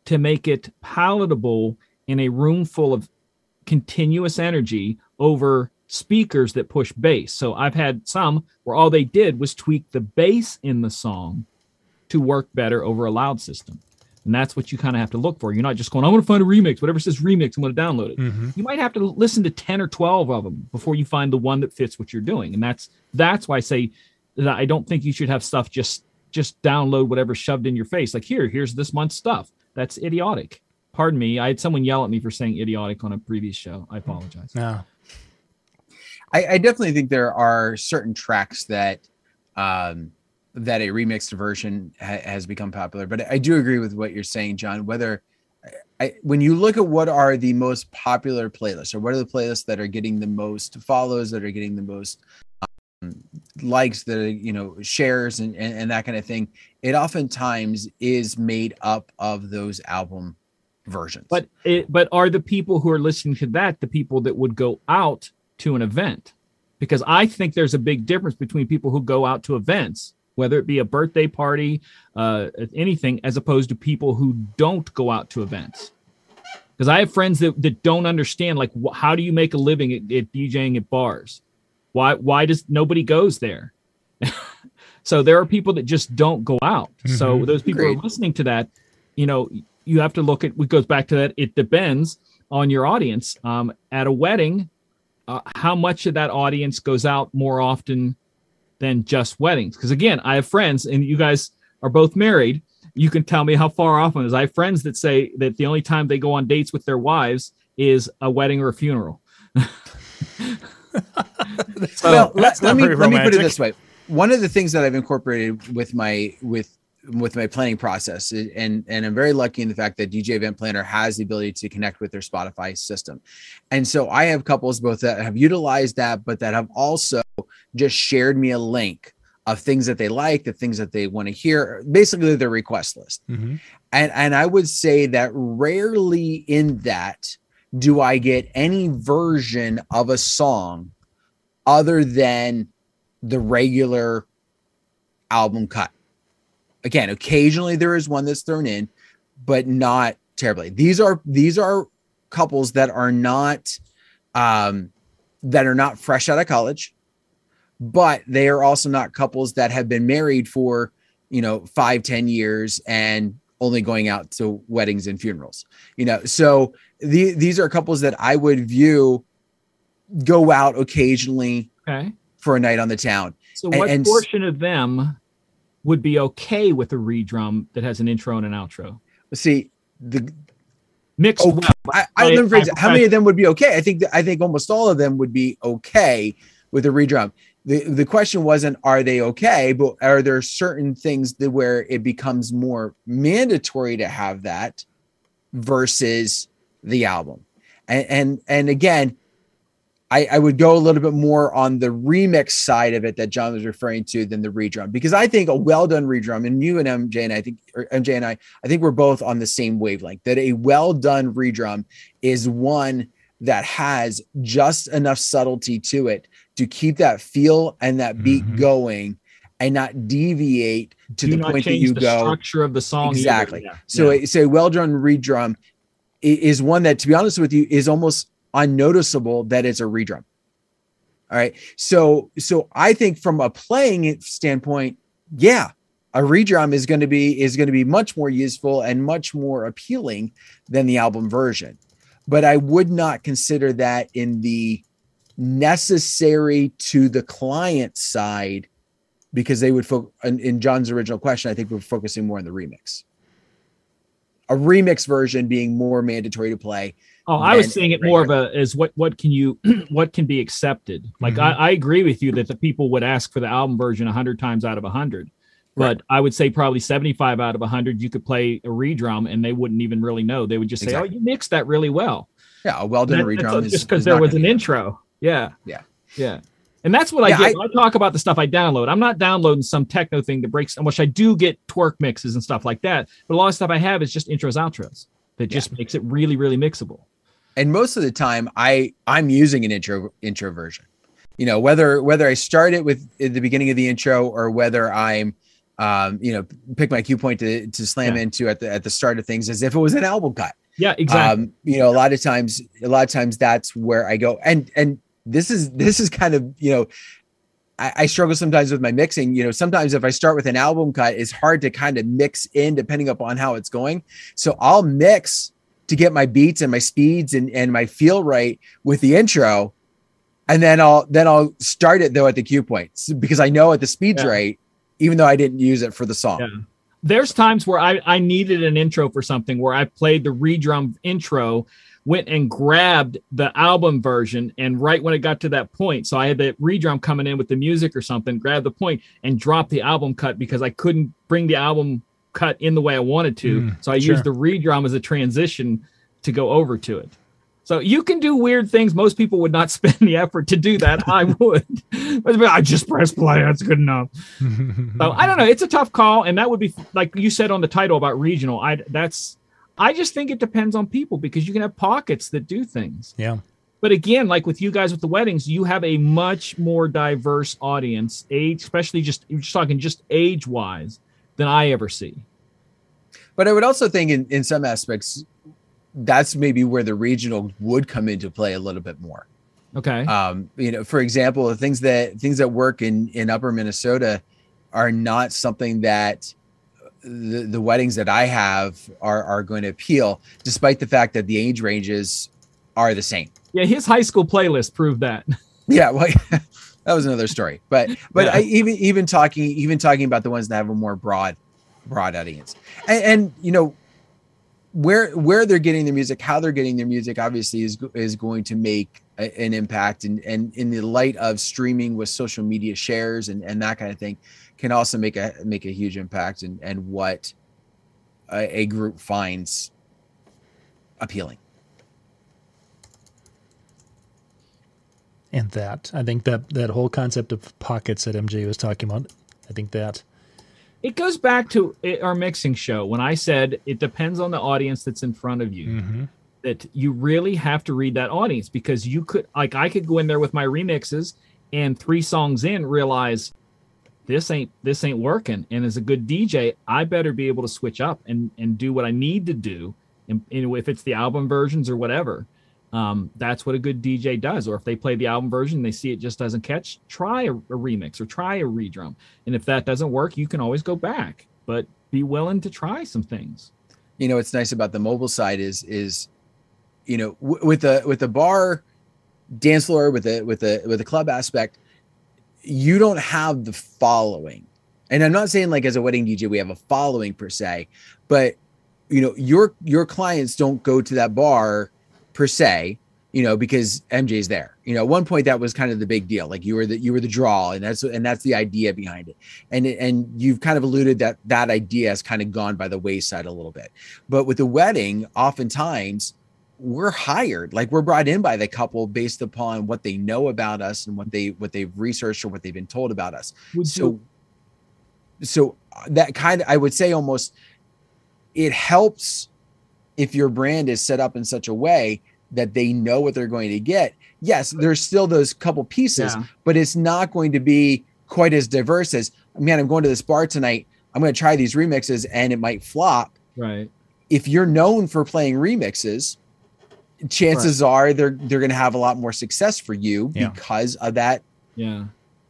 to make it palatable in a room full of continuous energy over speakers that push bass. So I've had some where all they did was tweak the bass in the song to work better over a loud system. And that's what you kind of have to look for. You're not just going, I want to find a remix. Whatever says remix, I'm going to download it. Hmm you might have to listen to 10 or 12 of them before you find the one that fits what you're doing. And that's that's why i say that i don't think you should have stuff just just download whatever shoved in your face. Like here here's this month's stuff. That's idiotic. Pardon me i had someone yell at me for saying idiotic on a previous show. I apologize. No. I, I definitely think there are certain tracks that um, that a remixed version ha- has become popular. But I do agree with what you're saying, John. Whether I, when you look at what are the most popular playlists, or what are the playlists that are getting the most follows, that are getting the most um, likes, that are you know shares and, and and that kind of thing, it oftentimes is made up of those album versions. but it but are the people who are listening to that the people that would go out to an event because i think there's a big difference between people who go out to events whether it be a birthday party uh anything as opposed to people who don't go out to events because I have friends that, that don't understand like wh- how do you make a living at, at DJing at bars? Why why does nobody goes there? [laughs] so there are people that just don't go out. So those people who Agreed. are listening to that, you know, you have to look at what goes back to that. It depends on your audience. Um, at a wedding, uh, how much of that audience goes out more often than just weddings? Because again, I have friends, and you guys are both married. You can tell me how far off it is. I have friends that say that the only time they go on dates with their wives is a wedding or a funeral. so, [laughs] well, that's let, me very let me put it this way. One of the things that I've incorporated with my with with my planning process, and and I'm very lucky in the fact that DJ Event Planner has the ability to connect with their Spotify system, and so I have couples both that have utilized that, but that have also just shared me a link of things that they like, the things that they want to hear, basically their request list Mhm. and and I would say that rarely in that do I get any version of a song other than the regular album cut. Again, occasionally there is one that's thrown in, but not terribly. These are these are couples that are not um that are not fresh out of college, but they are also not couples that have been married for you know five ten years and only going out to weddings and funerals you know so the, these are couples that i would view go out occasionally okay. for a night on the town So what and s- portion of them would be okay with a redrum that has an intro and an outro? see the Mixed Oh, well. I, I I- let me phrase I- it. how many of them would be okay i think that, i think almost all of them would be okay with a redrum the, the question wasn't are they okay but are there certain things that where it becomes more mandatory to have that versus the album and and, and again I, I would go a little bit more on the remix side of it that John was referring to than the redrum because I think a well done redrum and you and MJ and I think or MJ and I I think we're both on the same wavelength that a well done redrum is one that has just enough subtlety to it to keep that feel and that beat Mhm. going and not deviate to Do the point that you the go structure of the song. Exactly. Yeah. so Yeah. a, so a well done redrum is one that, to be honest with you, is almost unnoticeable that it's a redrum. All right. So so I think from a playing standpoint, yeah, a redrum is going to be is going to be much more useful and much more appealing than the album version. But I would not consider that in the necessary to the client side because they would focus in, in John's original question. I think we're focusing more on the remix. A remix version being more mandatory to play. Oh, I was seeing it more of a as what what can you [clears throat] what can be accepted. Like Mhm. I, I agree with you that the people would ask for the album version hundred times out of hundred, but I would say probably seventy five out of hundred you could play a redrum and they wouldn't even really know. They would just say, Exactly. "Oh, you mixed that really well." Yeah, a well done That- redrum is just because there was an intro. Yeah. Yeah. Yeah. And that's what I Yeah, get. when I talk about the stuff I download. I'm not downloading some techno thing that breaks, which I do get twerk mixes and stuff like that. But a lot of stuff I have is just intros, outros that just makes it really, really mixable. And most of the time i i'm using an intro intro version you know whether whether i start it with at the beginning of the intro or whether i'm um you know pick my cue point to to slam Yeah. into at the at the start of things as if it was an album cut Yeah, exactly. um you know a lot of times a lot of times that's where i go and and this is [laughs] this is kind of you know I, I struggle sometimes with my mixing. You know, sometimes if I start with an album cut, it's hard to kind of mix in depending upon how it's going. So I'll mix to get my beats and my speeds and, and my feel right with the intro. And then I'll then I'll start it though at the cue points because I know at the speed's Yeah. right, even though I didn't use it for the song. Yeah. there's times where I, I needed an intro for something where I played the redrum intro, went and grabbed the album version, and right when it got to that point, so I had the redrum coming in with the music or something, grabbed the point and dropped the album cut because I couldn't bring the album cut in the way I wanted to. Mm, so I sure. used the redrum as a transition to go over to it. So you can do weird things. Most people would not [laughs] spend the effort to do that. I would. [laughs] I just press play. That's good enough. So I don't know. It's a tough call, and that would be like you said on the title about regional. I that's I just think it depends on people because you can have pockets that do things. Yeah. But again, like with you guys with the weddings, you have a much more diverse audience, age, especially just you're just talking just age wise, than I ever see. But I would also think in, in some aspects, that's maybe where the regional would come into play a little bit more. Okay. Um, you know, for example, the things that things that work in in Upper Minnesota are not something that the, the weddings that I have are are going to appeal, despite the fact that the age ranges are the same. Yeah, his high school playlist proved that. Yeah, well, [laughs] that was another story. But but Yeah. I, even even talking even talking about the ones that have a more broad broad audience, and, and you know where where they're getting their music, how they're getting their music, obviously is is going to make a, an impact. And and in the light of streaming with social media shares and and that kind of thing, can also make a make a huge impact and and what a, a group finds appealing. And that I think that that whole concept of pockets that MJ was talking about, I think that It goes back to eh, our mixing show when I said it depends on the audience that's in front of you. Mm-hmm. That you really have to read that audience because you could, like, I could go in there with my remixes and three songs in realize this ain't this ain't working. And as a good DJ, I better be able to switch up and and do what I need to do. And, and if it's the album versions or whatever, um, that's what a good DJ does. Or if they play the album version, they see it just doesn't catch, try a, a remix or try a redrum. And if that doesn't work, you can always go back, but be willing to try some things. you know what's nice about the mobile side is is you know w- with the with the bar dance floor with the with the with the club aspect you don't have the following and i'm not saying like as a wedding dj we have a following per se but you know your your clients don't go to that bar per se you know because mj's there. You know at one point that was kind of the big deal. Like you were the you were the draw and that's and that's the idea behind it. And and you've kind of alluded that that idea has kind of gone by the wayside a little bit. But with the wedding oftentimes we're hired. Like we're brought in by the couple based upon what they know about us and what they what they've researched or what they've been told about us. Would so so uh, that kind of i would say almost it helps if your brand is set up in such a way that they know what they're going to get yes there's still those couple pieces Yeah. but it's not going to be quite as diverse as man i'm going to this bar tonight i'm going to try these remixes and it might flop right. if you're known for playing remixes chances are they're they're going to have a lot more success for you Yeah. because of that Yeah.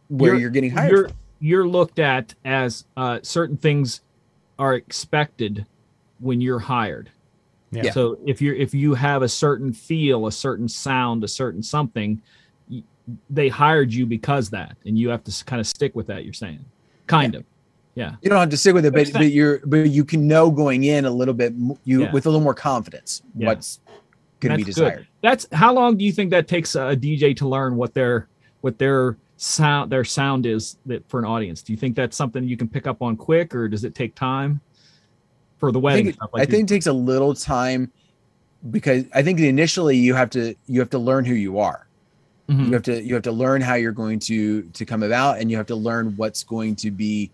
where You're- you're, getting hired You're you're looked at as uh, certain things are expected when you're hired. Yeah. So if you're if you have a certain feel, a certain sound, a certain something, they hired you because that, and you have to kind of stick with that. You're saying, kind of, yeah, you don't have to stick with it but, but you're but you can know going in a little bit you Yeah. with a little more confidence Yeah. what's going to be That's good. desired That's how long do you think that takes a DJ to learn what their what their sound their sound is that for an audience? Do you think that's something you can pick up on quick, or does it take time for the I think, stuff I think it takes a little time because I think initially you have to you have to learn who you are. Mhm. You have to you have to learn how you're going to to come about, and you have to learn what's going to be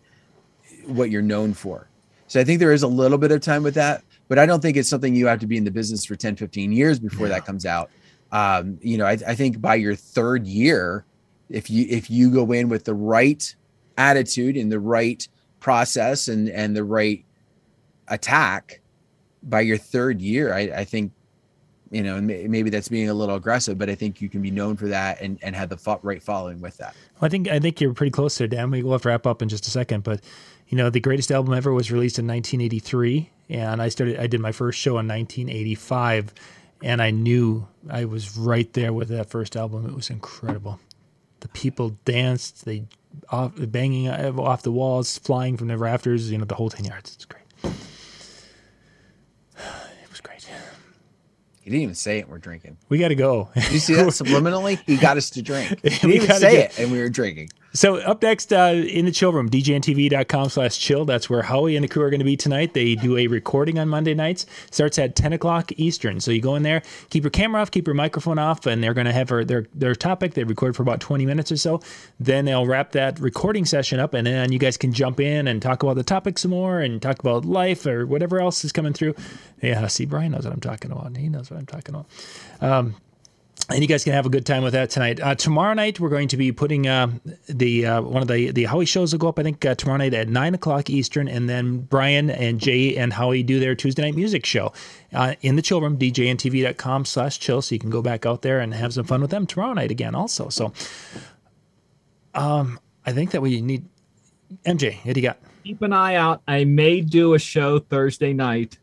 what you're known for. So I think there is a little bit of time with that, but I don't think it's something you have to be in the business for 10, 15 years before that comes out. Um, you know, I, I think by your third year, if you if you go in with the right attitude and the right process and and the right attack by your third year, I, I think, you know, maybe that's being a little aggressive, but I think you can be known for that and, and have the fo- right following with that. Well, I think I think you're pretty close there, Dan. We will have to wrap up in just a second, but you know, the greatest album ever was released in 1983, and I started. I did my first show in 1985, and I knew I was right there with that first album. It was incredible. The people danced, they off, banging uh, off the walls, flying from the rafters. You know, the whole ten yards. It's great. It was great. He didn't even say it. We're drinking. We got to go. Did you see that [laughs] subliminally? He got us to drink. [laughs] He didn't even say get- it, and we were drinking. So up next uh, in the chill room, djntv.com slash chill. That's where Howie and the crew are going to be tonight. They do a recording on Monday nights. Starts at 10 o'clock Eastern. So you go in there, keep your camera off, keep your microphone off, and they're going to have their, their, their topic. They record for about 20 minutes or so. Then they'll wrap that recording session up, and then you guys can jump in and talk about the topic some more and talk about life or whatever else is coming through. Yeah, see, Brian knows what I'm talking about. He knows what I'm talking about. And you guys can have a good time with that tonight. Uh, tomorrow night, we're going to be putting uh, the uh, one of the the Howie shows will go up. I think uh, tomorrow night at nine o'clock Eastern, and then Brian and Jay and Howie do their Tuesday night music show uh, in the chill room, djntv.com slash chill. So you can go back out there and have some fun with them tomorrow night again. Also, so um, I think that we need MJ. What do you got? Keep an eye out. I may do a show Thursday night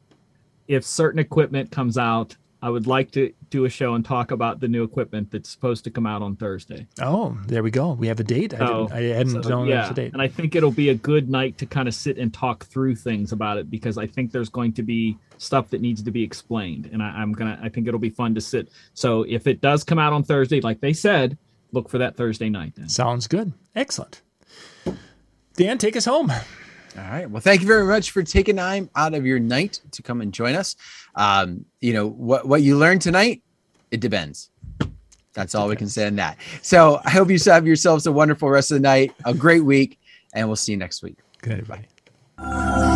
if certain equipment comes out I would like to do a show and talk about the new equipment that's supposed to come out on Thursday. Oh, there we go. We have a date. So, I, didn't, I hadn't so, known yeah. a date. And I think it'll be a good night to kind of sit and talk through things about it because I think there's going to be stuff that needs to be explained. And I, am gonna I think it'll be fun to sit. So if it does come out on Thursday, like they said, look for that Thursday night then. Sounds good. Excellent. Dan, take us home. All right. Well, thank you very much for taking time out of your night to come and join us. Um, you know what what you learned tonight, it depends. That's all we can say on that. So I hope you have yourselves a wonderful rest of the night, a great week, and we'll see you next week. Good, everybody.